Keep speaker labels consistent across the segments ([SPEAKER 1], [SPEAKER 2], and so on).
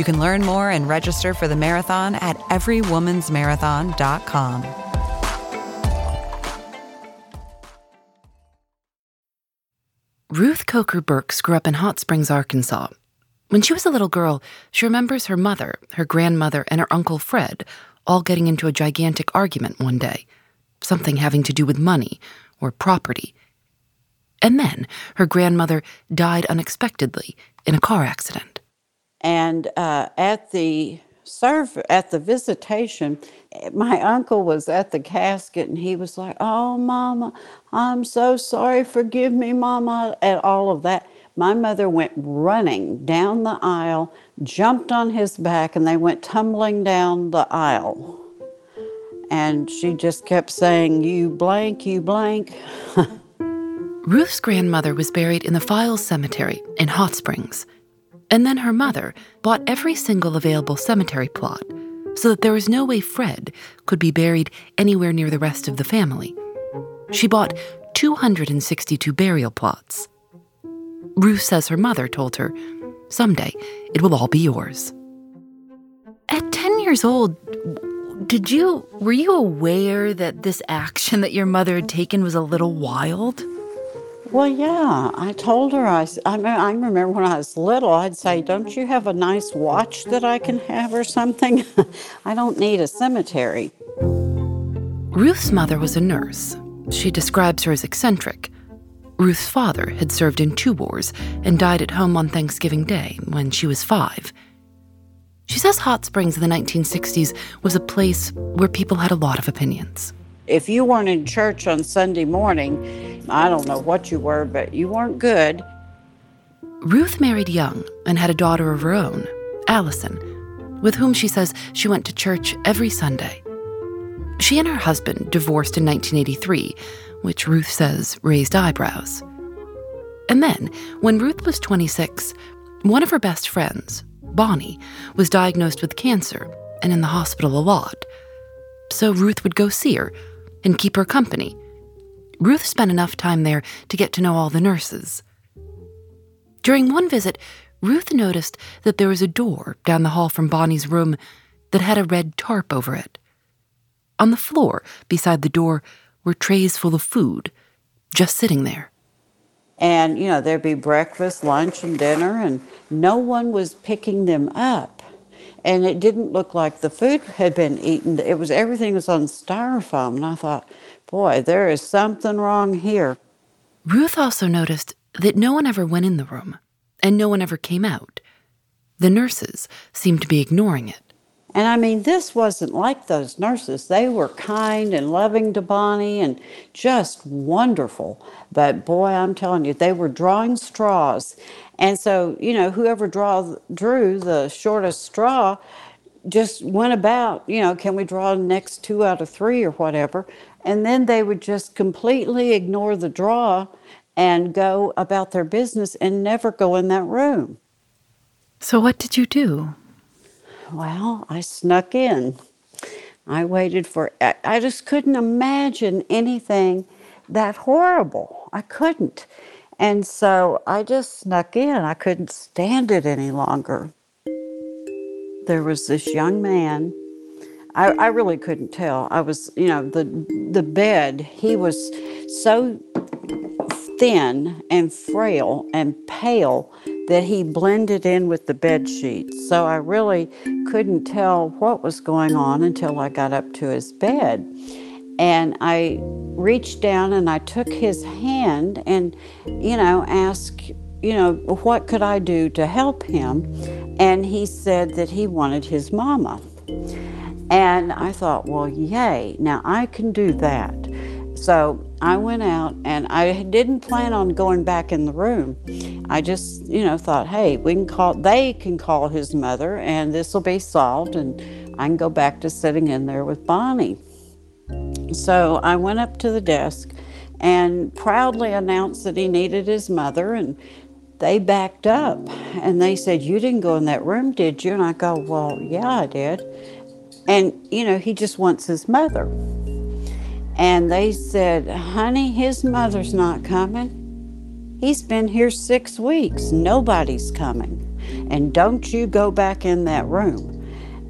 [SPEAKER 1] You can learn more and register for the marathon at everywomansmarathon.com.
[SPEAKER 2] Ruth Coker Burks grew up in Hot Springs, Arkansas. When she was a little girl, she remembers her mother, her grandmother, and her uncle Fred all getting into a gigantic argument one day, something having to do with money or property. And then her grandmother died unexpectedly in a car accident.
[SPEAKER 3] And uh, at the serve at the visitation, my uncle was at the casket and he was like, "Oh, Mama, I'm so sorry. Forgive me, Mama," and all of that. My mother went running down the aisle, jumped on his back, and they went tumbling down the aisle. And she just kept saying, You blank, you blank.
[SPEAKER 2] Ruth's grandmother was buried in the Files Cemetery in Hot Springs. And then her mother bought every single available cemetery plot so that there was no way Fred could be buried anywhere near the rest of the family. She bought 262 burial plots. Ruth says her mother told her, Someday it will all be yours. At 10 years old, did you were you aware that this action that your mother had taken was a little wild?
[SPEAKER 3] Well, yeah, I told her. I, I, I remember when I was little, I'd say, Don't you have a nice watch that I can have or something? I don't need a cemetery.
[SPEAKER 2] Ruth's mother was a nurse. She describes her as eccentric. Ruth's father had served in two wars and died at home on Thanksgiving Day when she was five. She says Hot Springs in the 1960s was a place where people had a lot of opinions.
[SPEAKER 3] If you weren't in church on Sunday morning, I don't know what you were, but you weren't good.
[SPEAKER 2] Ruth married young and had a daughter of her own, Allison, with whom she says she went to church every Sunday. She and her husband divorced in 1983, which Ruth says raised eyebrows. And then, when Ruth was 26, one of her best friends, Bonnie, was diagnosed with cancer and in the hospital a lot. So Ruth would go see her and keep her company. Ruth spent enough time there to get to know all the nurses. During one visit, Ruth noticed that there was a door down the hall from Bonnie's room that had a red tarp over it. On the floor beside the door were trays full of food, just sitting there.
[SPEAKER 3] And, you know, there'd be breakfast, lunch, and dinner, and no one was picking them up. And it didn't look like the food had been eaten. It was everything was on styrofoam. And I thought, boy, there is something wrong here.
[SPEAKER 2] Ruth also noticed that no one ever went in the room, and no one ever came out. The nurses seemed to be ignoring it.
[SPEAKER 3] And I mean, this wasn't like those nurses. They were kind and loving to Bonnie and just wonderful. But boy, I'm telling you, they were drawing straws. And so, you know, whoever draw, drew the shortest straw just went about, you know, can we draw the next two out of three or whatever? And then they would just completely ignore the draw and go about their business and never go in that room.
[SPEAKER 2] So, what did you do?
[SPEAKER 3] Well, I snuck in. I waited for, I just couldn't imagine anything that horrible. I couldn't. And so I just snuck in. I couldn't stand it any longer. There was this young man. I, I really couldn't tell. I was, you know, the the bed, he was so thin and frail and pale that he blended in with the bed sheets. So I really couldn't tell what was going on until I got up to his bed. And I reached down and I took his hand and, you know, asked, you know, what could I do to help him? And he said that he wanted his mama. And I thought, well, yay, now I can do that. So I went out and I didn't plan on going back in the room. I just, you know, thought, hey, we can call, they can call his mother and this will be solved and I can go back to sitting in there with Bonnie. So I went up to the desk and proudly announced that he needed his mother and they backed up and they said, You didn't go in that room, did you? And I go, Well, yeah, I did. And, you know, he just wants his mother. And they said, Honey, his mother's not coming. He's been here six weeks. Nobody's coming. And don't you go back in that room.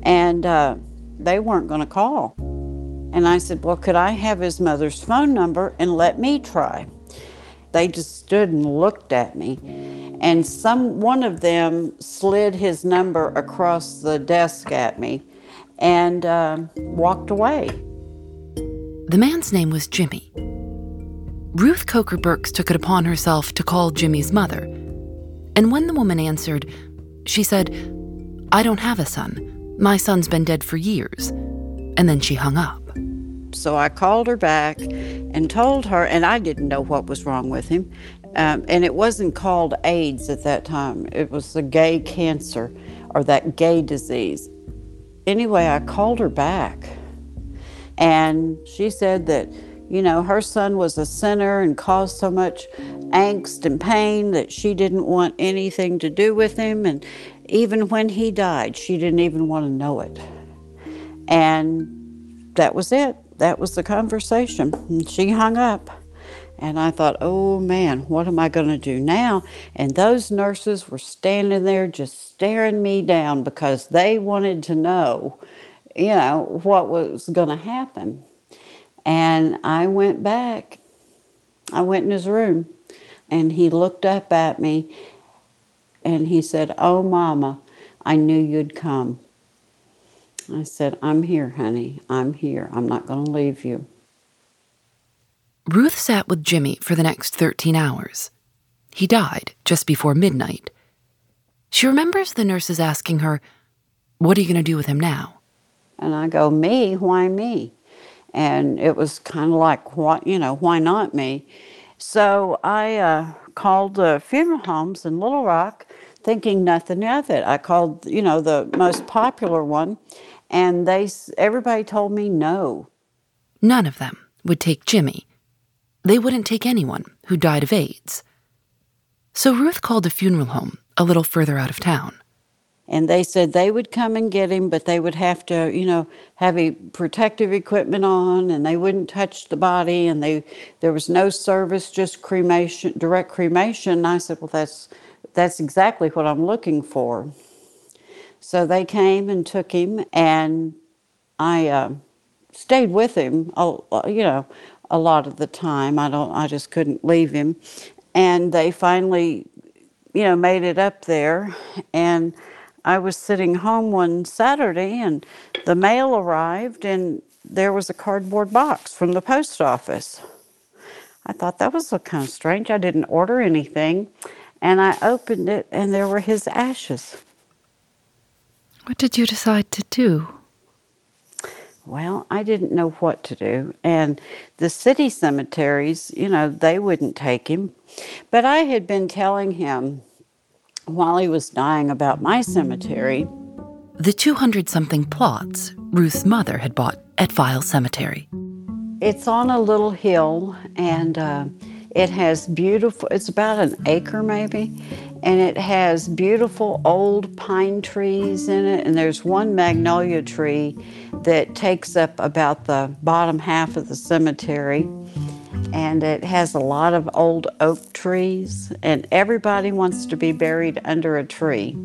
[SPEAKER 3] And uh, they weren't going to call. And I said, Well, could I have his mother's phone number and let me try? They just stood and looked at me. And some one of them slid his number across the desk at me and uh, walked away.
[SPEAKER 2] The man's name was Jimmy. Ruth Coker Burks took it upon herself to call Jimmy's mother. And when the woman answered, she said, I don't have a son. My son's been dead for years. And then she hung up.
[SPEAKER 3] So I called her back and told her, and I didn't know what was wrong with him. Um, and it wasn't called AIDS at that time, it was the gay cancer or that gay disease. Anyway, I called her back, and she said that, you know, her son was a sinner and caused so much angst and pain that she didn't want anything to do with him. And even when he died, she didn't even want to know it. And that was it that was the conversation. And she hung up. And I thought, oh man, what am I going to do now? And those nurses were standing there just staring me down because they wanted to know, you know, what was going to happen. And I went back. I went in his room and he looked up at me and he said, Oh, Mama, I knew you'd come. I said, I'm here, honey. I'm here. I'm not going to leave you.
[SPEAKER 2] Ruth sat with Jimmy for the next 13 hours. He died just before midnight. She remembers the nurses asking her, What are you going to do with him now?
[SPEAKER 3] And I go, Me? Why me? And it was kind of like, what, you know, why not me? So I uh, called the funeral homes in Little Rock, thinking nothing of it. I called, you know, the most popular one, and they everybody told me no.
[SPEAKER 2] None of them would take Jimmy. They wouldn't take anyone who died of AIDS. So Ruth called a funeral home a little further out of town.
[SPEAKER 3] And they said they would come and get him, but they would have to, you know, have a protective equipment on, and they wouldn't touch the body, and they there was no service, just cremation, direct cremation. And I said, well, that's that's exactly what I'm looking for. So they came and took him, and I uh, stayed with him. You know, a lot of the time. I don't. I just couldn't leave him, and they finally, you know, made it up there, and. I was sitting home one Saturday and the mail arrived and there was a cardboard box from the post office. I thought that was kind of strange. I didn't order anything. And I opened it and there were his ashes.
[SPEAKER 2] What did you decide to do?
[SPEAKER 3] Well, I didn't know what to do. And the city cemeteries, you know, they wouldn't take him. But I had been telling him while he was dying about my cemetery.
[SPEAKER 2] The 200 something plots Ruth's mother had bought at Files Cemetery.
[SPEAKER 3] It's on a little hill and uh, it has beautiful, it's about an acre maybe, and it has beautiful old pine trees in it. And there's one magnolia tree that takes up about the bottom half of the cemetery. And it has a lot of old oak trees, and everybody wants to be buried under a tree.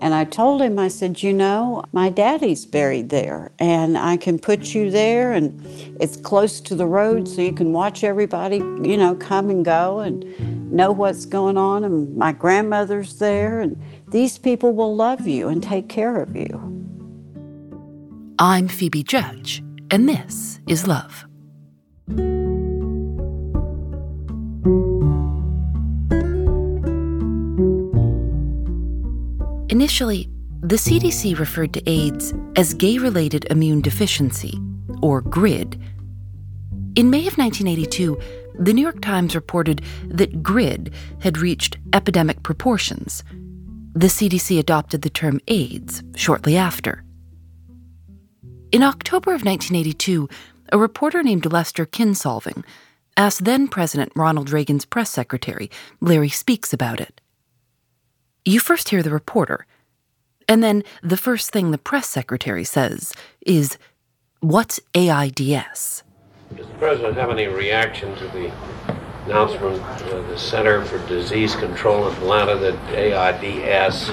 [SPEAKER 3] And I told him, I said, you know, my daddy's buried there, and I can put you there, and it's close to the road, so you can watch everybody, you know, come and go and know what's going on. And my grandmother's there, and these people will love you and take care of you.
[SPEAKER 2] I'm Phoebe Judge, and this is Love. Initially, the CDC referred to AIDS as gay related immune deficiency, or GRID. In May of 1982, the New York Times reported that GRID had reached epidemic proportions. The CDC adopted the term AIDS shortly after. In October of 1982, a reporter named Lester Kinsolving asked then President Ronald Reagan's press secretary, Larry Speakes, about it. You first hear the reporter, and then the first thing the press secretary says is, What's AIDS?
[SPEAKER 4] Does the president have any reaction to the announcement of the Center for Disease Control in Atlanta that AIDS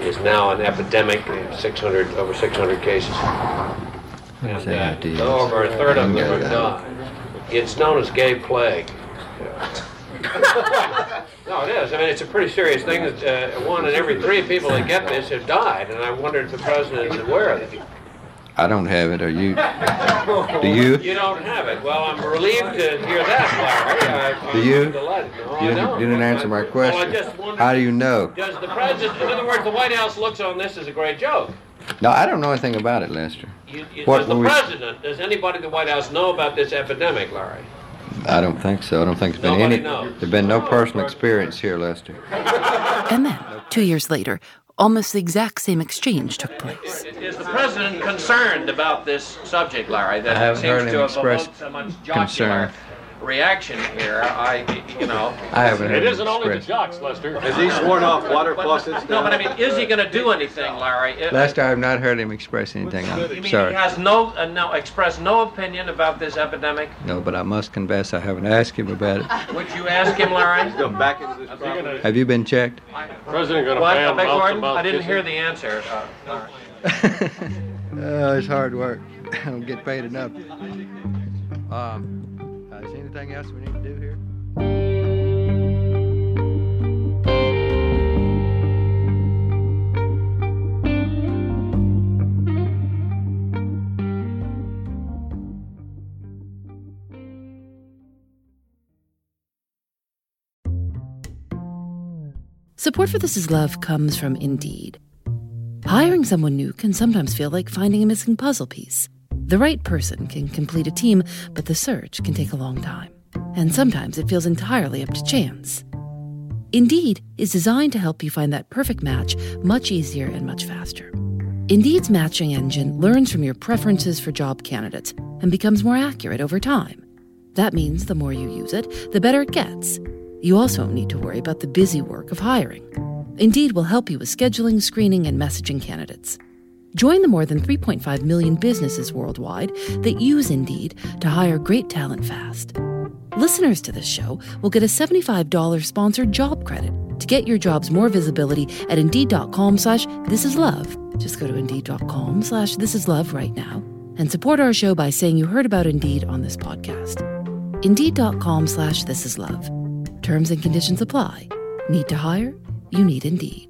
[SPEAKER 4] is now an epidemic, 600 over 600 cases? And uh, over a third of them have died. It's known as gay plague. no, it is. I mean, it's a pretty serious thing. That uh, one in every three people that get this have died, and I wonder if the president is aware of it.
[SPEAKER 5] I don't have it. Are you? Do you?
[SPEAKER 4] You don't have it. Well, I'm relieved to hear that, Larry. I,
[SPEAKER 5] do you?
[SPEAKER 4] No,
[SPEAKER 5] you, didn't, you didn't answer my question. Well, How do you know?
[SPEAKER 4] Does the president, in other words, the White House looks on this as a great joke?
[SPEAKER 5] No, I don't know anything about it, Lester.
[SPEAKER 4] You, you, what, does the president, does anybody in the White House know about this epidemic, Larry?
[SPEAKER 5] I don't think so. I don't think there's been
[SPEAKER 4] Nobody
[SPEAKER 5] any.
[SPEAKER 4] Knows.
[SPEAKER 5] There's been no personal experience here, Lester.
[SPEAKER 2] And then, two years later, almost the exact same exchange took place.
[SPEAKER 4] Is the president concerned about this subject, Larry? That
[SPEAKER 5] I haven't
[SPEAKER 4] seems
[SPEAKER 5] heard him
[SPEAKER 4] to have
[SPEAKER 5] express
[SPEAKER 4] evoked so much
[SPEAKER 5] concern.
[SPEAKER 4] Reaction here. I, you know.
[SPEAKER 5] I haven't heard
[SPEAKER 6] It
[SPEAKER 5] him
[SPEAKER 6] isn't only the jocks, Lester.
[SPEAKER 7] Has he sworn off water
[SPEAKER 4] But-
[SPEAKER 7] faucets
[SPEAKER 4] No, but I mean, is he going to do anything, Larry? If-
[SPEAKER 5] Lester, I have not heard him express anything.
[SPEAKER 4] You
[SPEAKER 5] I'm
[SPEAKER 4] mean
[SPEAKER 5] sorry.
[SPEAKER 4] he has no, uh, no, expressed no opinion about this epidemic?
[SPEAKER 5] No, but I must confess I haven't asked him about it.
[SPEAKER 4] Would you ask him, Larry?
[SPEAKER 7] Go back into this problem.
[SPEAKER 5] Have you been checked?
[SPEAKER 6] President going to
[SPEAKER 4] What?
[SPEAKER 6] ban
[SPEAKER 4] I beg
[SPEAKER 6] mouth
[SPEAKER 4] pardon? I didn't
[SPEAKER 6] kissing?
[SPEAKER 4] hear the answer. Uh,
[SPEAKER 5] oh, it's hard work. I don't get paid enough. Um, is there anything else we need to do here?
[SPEAKER 2] Support for This Is Love comes from Indeed. Hiring someone new can sometimes feel like finding a missing puzzle piece. The right person can complete a team, but the search can take a long time. And sometimes it feels entirely up to chance. Indeed is designed to help you find that perfect match much easier and much faster. Indeed's matching engine learns from your preferences for job candidates and becomes more accurate over time. That means the more you use it, the better it gets. You also need to worry about the busy work of hiring. Indeed will help you with scheduling, screening, and messaging candidates. Join the more than 3.5 million businesses worldwide that use Indeed to hire great talent fast. Listeners to this show will get a $75 sponsored job credit to get your jobs more visibility at Indeed.com slash This Is Love. Just go to Indeed.com slash This Is Love right now and support our show by saying you heard about Indeed on this podcast. Indeed.com slash This Is Love. Terms and conditions apply. Need to hire? You need Indeed.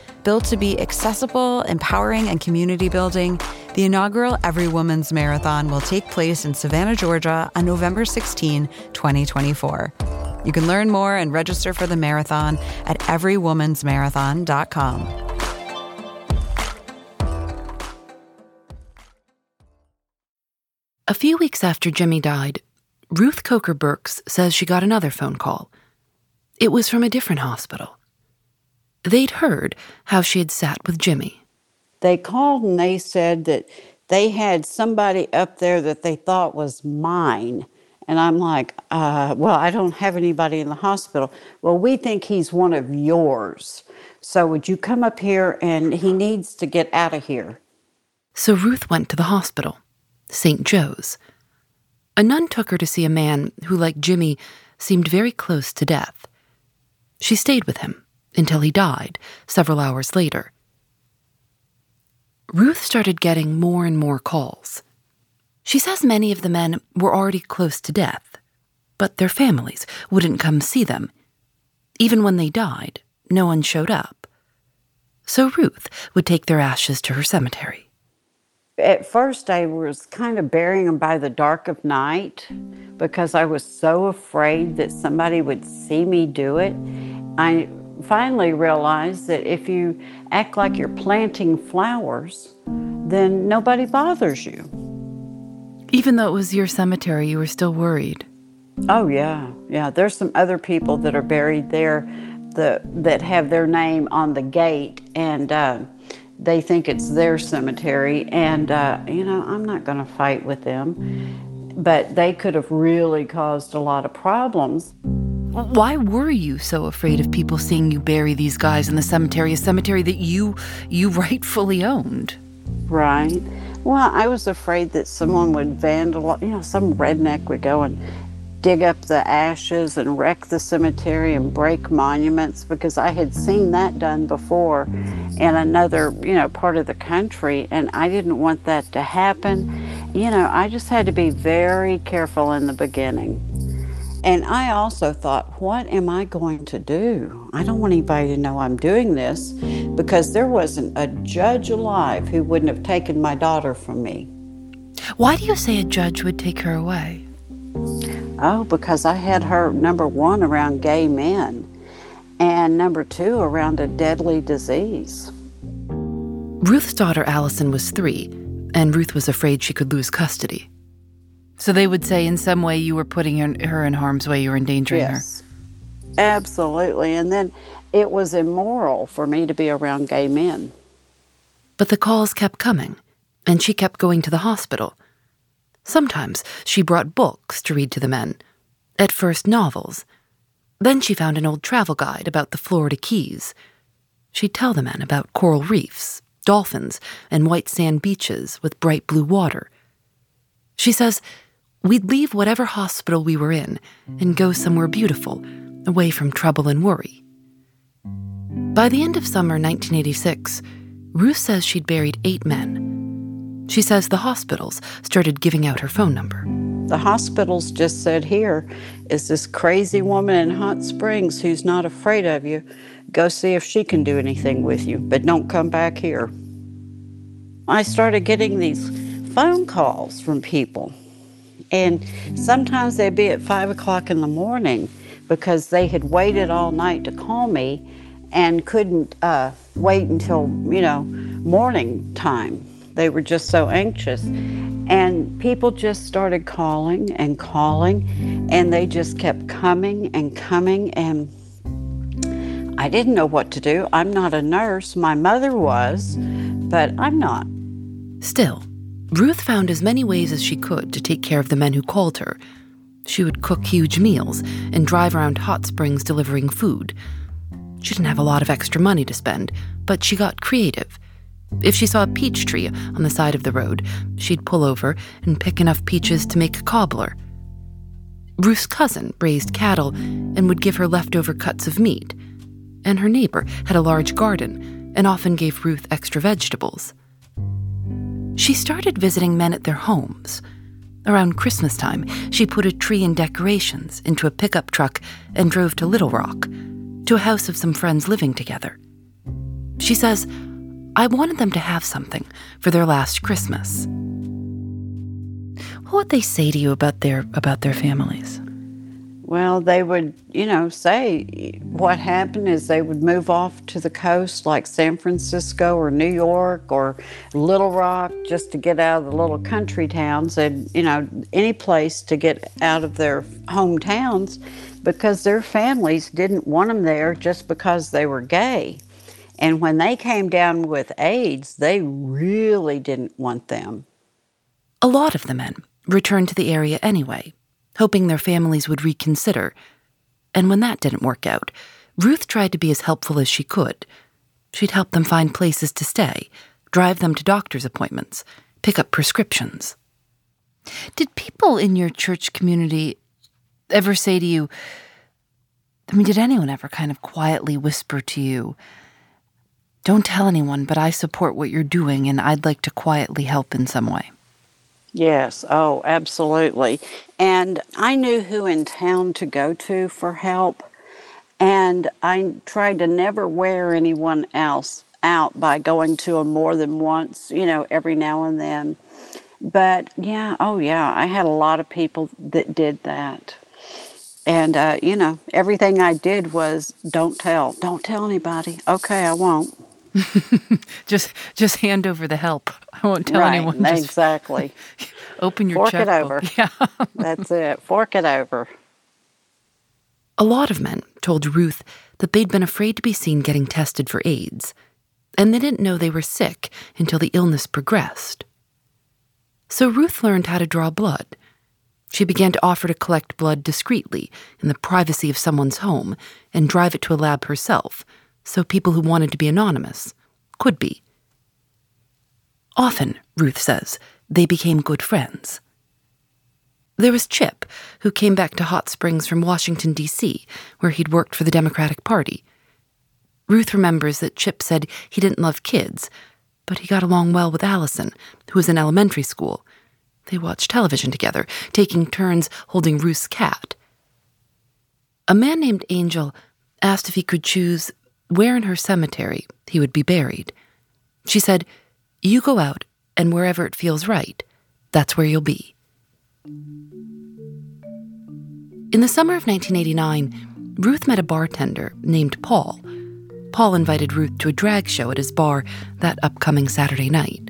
[SPEAKER 1] Built to be accessible, empowering, and community building, the inaugural Every Woman's Marathon will take place in Savannah, Georgia on November 16, 2024. You can learn more and register for the marathon at everywomansmarathon.com.
[SPEAKER 2] A few weeks after Jimmy died, Ruth Coker Burks says she got another phone call. It was from a different hospital. They'd heard how she had sat with Jimmy.
[SPEAKER 3] They called and they said that they had somebody up there that they thought was mine. And I'm like, uh, well, I don't have anybody in the hospital. Well, we think he's one of yours. So would you come up here and he needs to get out of here?
[SPEAKER 2] So Ruth went to the hospital, St. Joe's. A nun took her to see a man who, like Jimmy, seemed very close to death. She stayed with him until he died several hours later. Ruth started getting more and more calls. She says many of the men were already close to death, but their families wouldn't come see them. Even when they died, no one showed up. So Ruth would take their ashes to her cemetery.
[SPEAKER 3] At first, I was kind of burying them by the dark of night because I was so afraid that somebody would see me do it. I finally realized that if you act like you're planting flowers, then nobody bothers you.
[SPEAKER 2] Even though it was your cemetery, you were still worried.
[SPEAKER 3] Oh, yeah. Yeah. There's some other people that are buried there that, that have their name on the gate, and uh, they think it's their cemetery. And, uh, you know, I'm not going to fight with them. But they could have really caused a lot of problems.
[SPEAKER 2] Why were you so afraid of people seeing you bury these guys in the cemetery, a cemetery that you you rightfully owned?
[SPEAKER 3] Right. Well, I was afraid that someone would vandalize, you know, some redneck would go and dig up the ashes and wreck the cemetery and break monuments because I had seen that done before in another, you know, part of the country and I didn't want that to happen. You know, I just had to be very careful in the beginning. And I also thought, what am I going to do? I don't want anybody to know I'm doing this because there wasn't a judge alive who wouldn't have taken my daughter from me.
[SPEAKER 2] Why do you say a judge would take her away?
[SPEAKER 3] Oh, because I had her, number one, around gay men, and number two, around a deadly disease.
[SPEAKER 2] Ruth's daughter Allison was three, and Ruth was afraid she could lose custody. So they would say in some way you were putting her in harm's way, you were endangering
[SPEAKER 3] yes, her. Absolutely. And then it was immoral for me to be around gay men.
[SPEAKER 2] But the calls kept coming, and she kept going to the hospital. Sometimes she brought books to read to the men, at first novels. Then she found an old travel guide about the Florida Keys. She'd tell the men about coral reefs, dolphins, and white sand beaches with bright blue water. She says We'd leave whatever hospital we were in and go somewhere beautiful, away from trouble and worry. By the end of summer 1986, Ruth says she'd buried eight men. She says the hospitals started giving out her phone number.
[SPEAKER 3] The hospitals just said, Here is this crazy woman in Hot Springs who's not afraid of you. Go see if she can do anything with you, but don't come back here. I started getting these phone calls from people and sometimes they'd be at five o'clock in the morning because they had waited all night to call me and couldn't uh, wait until, you know, morning time. They were just so anxious. And people just started calling and calling, and they just kept coming and coming. And I didn't know what to do. I'm not a nurse. My mother was, but I'm not.
[SPEAKER 2] Still, Ruth found as many ways as she could to take care of the men who called her. She would cook huge meals and drive around hot springs delivering food. She didn't have a lot of extra money to spend, but she got creative. If she saw a peach tree on the side of the road, she'd pull over and pick enough peaches to make a cobbler. Ruth's cousin raised cattle and would give her leftover cuts of meat. And her neighbor had a large garden and often gave Ruth extra vegetables she started visiting men at their homes. Around Christmas time, she put a tree and decorations into a pickup truck and drove to Little Rock, to a house of some friends living together. She says, I wanted them to have something for their last Christmas. What would they say to you about their about their families?
[SPEAKER 3] Well, they would, you know, say what happened is they would move off to the coast like San Francisco or New York or Little Rock just to get out of the little country towns and, you know, any place to get out of their hometowns because their families didn't want them there just because they were gay. And when they came down with AIDS, they really didn't want them.
[SPEAKER 2] A lot of the men returned to the area anyway hoping their families would reconsider. And when that didn't work out, Ruth tried to be as helpful as she could. She'd help them find places to stay, drive them to doctor's appointments, pick up prescriptions. Did people in your church community ever say to you, I mean, did anyone ever kind of quietly whisper to you, don't tell anyone, but I support what you're doing and I'd like to quietly help in some way?
[SPEAKER 3] Yes, oh, absolutely. And I knew who in town to go to for help. And I tried to never wear anyone else out by going to them more than once, you know, every now and then. But yeah, oh yeah, I had a lot of people that did that. And, uh, you know, everything I did was don't tell, don't tell anybody. Okay, I won't.
[SPEAKER 2] just just hand over the help. I won't tell
[SPEAKER 3] right,
[SPEAKER 2] anyone.
[SPEAKER 3] Just exactly.
[SPEAKER 2] Open your
[SPEAKER 3] Fork
[SPEAKER 2] checkbook.
[SPEAKER 3] it over.
[SPEAKER 2] Yeah.
[SPEAKER 3] That's it. Fork it over.
[SPEAKER 2] A lot of men told Ruth that they'd been afraid to be seen getting tested for AIDS, and they didn't know they were sick until the illness progressed. So Ruth learned how to draw blood. She began to offer to collect blood discreetly in the privacy of someone's home and drive it to a lab herself so people who wanted to be anonymous could be. Often, Ruth says, they became good friends. There was Chip, who came back to Hot Springs from Washington, D.C., where he'd worked for the Democratic Party. Ruth remembers that Chip said he didn't love kids, but he got along well with Allison, who was in elementary school. They watched television together, taking turns holding Ruth's cat. A man named Angel asked if he could choose where in her cemetery he would be buried. She said, You go out, and wherever it feels right, that's where you'll be. In the summer of 1989, Ruth met a bartender named Paul. Paul invited Ruth to a drag show at his bar that upcoming Saturday night.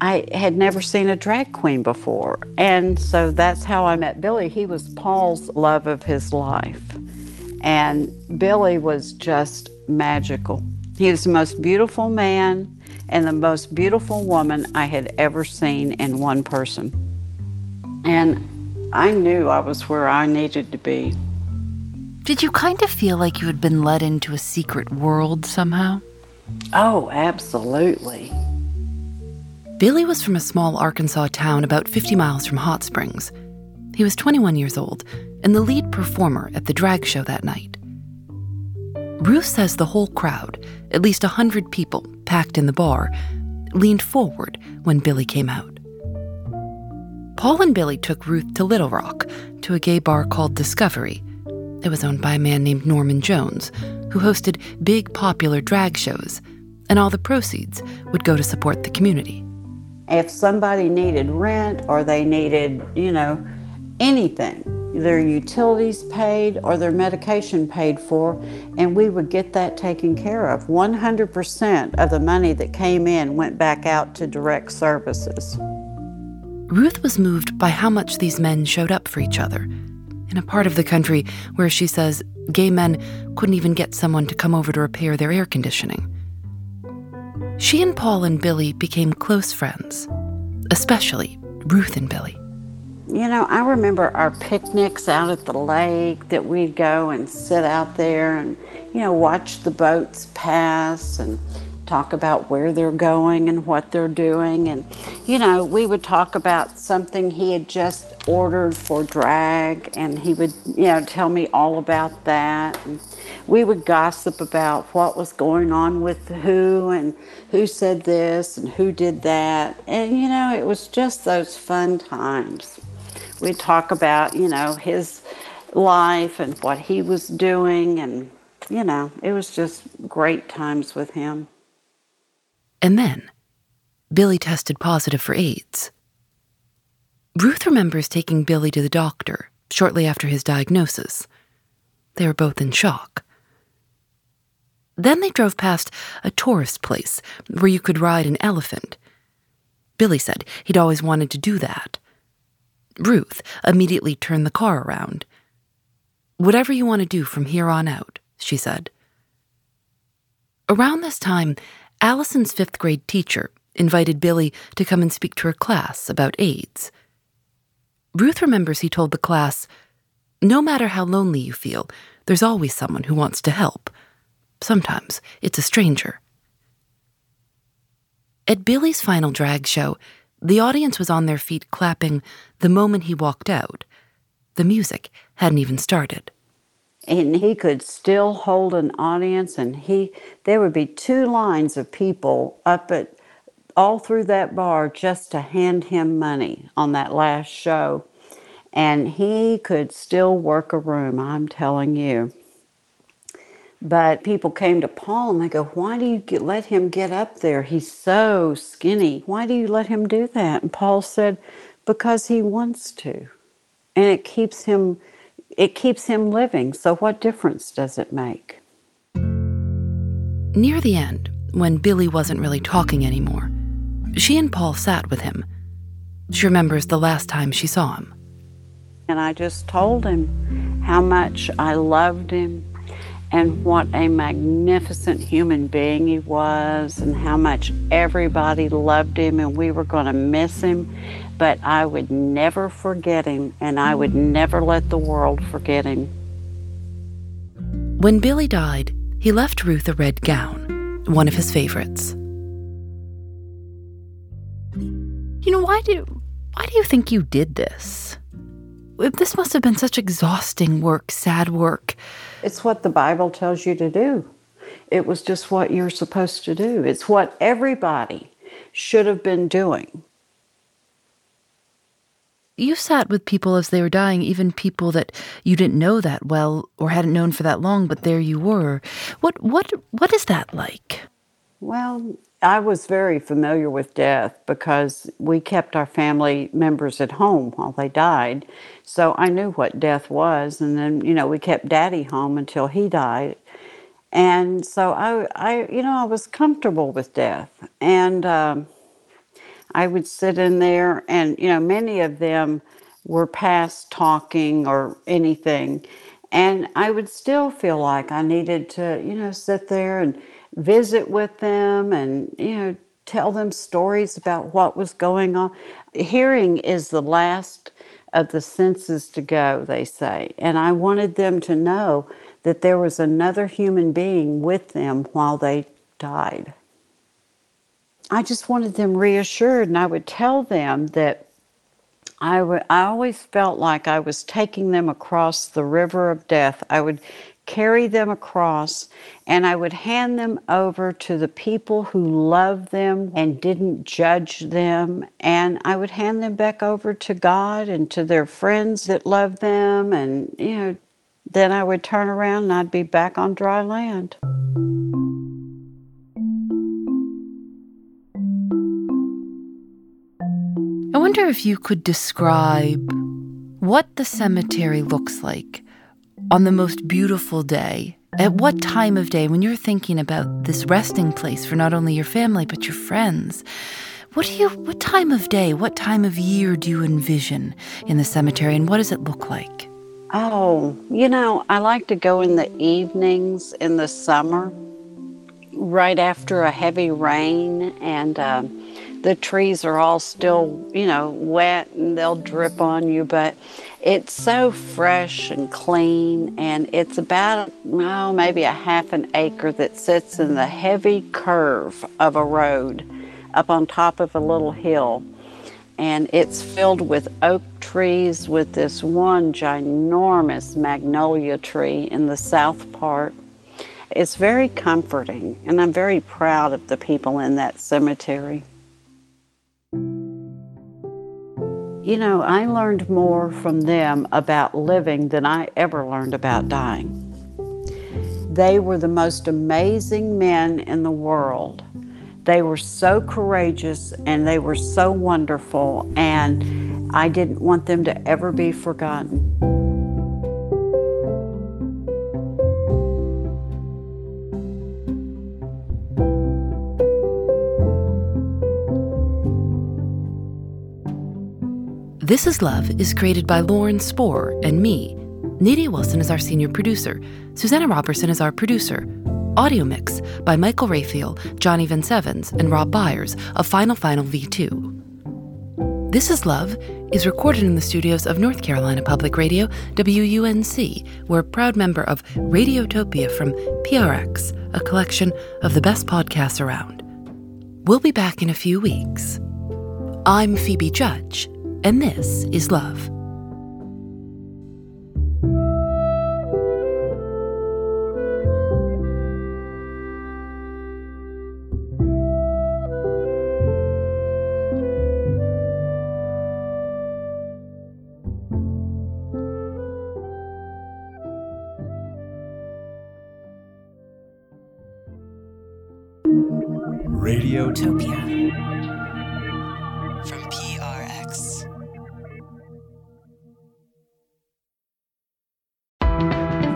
[SPEAKER 3] I had never seen a drag queen before. And so that's how I met Billy. He was Paul's love of his life. And Billy was just magical. He was the most beautiful man and the most beautiful woman I had ever seen in one person. And I knew I was where I needed to be.
[SPEAKER 2] Did you kind of feel like you had been led into a secret world somehow?
[SPEAKER 3] Oh, absolutely.
[SPEAKER 2] Billy was from a small Arkansas town about 50 miles from Hot Springs. He was 21 years old and the lead performer at the drag show that night. Ruth says the whole crowd, at least a hundred people packed in the bar, leaned forward when Billy came out. Paul and Billy took Ruth to Little Rock, to a gay bar called Discovery. It was owned by a man named Norman Jones, who hosted big popular drag shows, and all the proceeds would go to support the community.
[SPEAKER 3] If somebody needed rent or they needed, you know, anything, their utilities paid or their medication paid for, and we would get that taken care of. 100% of the money that came in went back out to direct services.
[SPEAKER 2] Ruth was moved by how much these men showed up for each other. In a part of the country where she says gay men couldn't even get someone to come over to repair their air conditioning. She and Paul and Billy became close friends, especially Ruth and Billy.
[SPEAKER 3] You know, I remember our picnics out at the lake that we'd go and sit out there and, you know, watch the boats pass and talk about where they're going and what they're doing. And, you know, we would talk about something he had just ordered for drag, and he would, you know, tell me all about that. And we would gossip about what was going on with who and who said this and who did that. And, you know, it was just those fun times. We'd talk about, you know, his life and what he was doing and you know, it was just great times with him.
[SPEAKER 2] And then, Billy tested positive for AIDS. Ruth remembers taking Billy to the doctor shortly after his diagnosis. They were both in shock. Then they drove past a tourist place where you could ride an elephant. Billy said he'd always wanted to do that. Ruth immediately turned the car around. Whatever you want to do from here on out, she said. Around this time, Allison's fifth grade teacher invited Billy to come and speak to her class about AIDS. Ruth remembers he told the class, No matter how lonely you feel, there's always someone who wants to help. Sometimes it's a stranger. At Billy's final drag show, the audience was on their feet clapping the moment he walked out. The music hadn't even started.
[SPEAKER 3] And he could still hold an audience, and he there would be two lines of people up at all through that bar just to hand him money on that last show. And he could still work a room, I'm telling you. But people came to Paul and they go, Why do you get, let him get up there? He's so skinny. Why do you let him do that? And Paul said, Because he wants to. And it keeps him it keeps him living. So what difference does it make?
[SPEAKER 2] Near the end, when Billy wasn't really talking anymore, she and Paul sat with him. She remembers the last time she saw him.
[SPEAKER 3] And I just told him how much I loved him and what a magnificent human being he was, and how much everybody loved him, and we were going to miss him. But I would never forget him, and I would never let the world forget him.
[SPEAKER 2] When Billy died, he left Ruth a red gown, one of his favorites. You know, why do why do you think you did this? This must have been such exhausting work, sad work.
[SPEAKER 3] It's what the Bible tells you to do. It was just what you're supposed to do. It's what everybody should have been doing.
[SPEAKER 2] You sat with people as they were dying, even people that you didn't know that well or hadn't known for that long, but there you were. What what what is that like?
[SPEAKER 3] Well, I was very familiar with death because we kept our family members at home while they died. So I knew what death was. And then, you know, we kept daddy home until he died. And so I, I you know, I was comfortable with death. And um, I would sit in there, and, you know, many of them were past talking or anything. And I would still feel like I needed to, you know, sit there and visit with them and, you know, tell them stories about what was going on. Hearing is the last of the senses to go, they say. And I wanted them to know that there was another human being with them while they died. I just wanted them reassured, and I would tell them that I, w- I always felt like I was taking them across the river of death. I would carry them across, and I would hand them over to the people who loved them and didn't judge them. And I would hand them back over to God and to their friends that loved them. And, you know, then I would turn around and I'd be back on dry land.
[SPEAKER 2] I wonder if you could describe what the cemetery looks like on the most beautiful day, at what time of day when you're thinking about this resting place for not only your family but your friends, what do you what time of day, what time of year do you envision in the cemetery and what does it look like?
[SPEAKER 3] Oh, you know, I like to go in the evenings in the summer, right after a heavy rain, and um, the trees are all still, you know, wet and they'll drip on you, but it's so fresh and clean, and it's about, oh, maybe a half an acre that sits in the heavy curve of a road up on top of a little hill. And it's filled with oak trees with this one ginormous magnolia tree in the south part. It's very comforting, and I'm very proud of the people in that cemetery. You know, I learned more from them about living than I ever learned about dying. They were the most amazing men in the world. They were so courageous and they were so wonderful, and I didn't want them to ever be forgotten.
[SPEAKER 2] This Is Love is created by Lauren Spohr and me. Nadia Wilson is our senior producer. Susanna Robertson is our producer. Audio mix by Michael Raphael, Johnny Vince Evans, and Rob Byers of Final Final V2. This Is Love is recorded in the studios of North Carolina Public Radio, WUNC. We're a proud member of Radiotopia from PRX, a collection of the best podcasts around. We'll be back in a few weeks. I'm Phoebe Judge and this is love.
[SPEAKER 6] Radiotopia.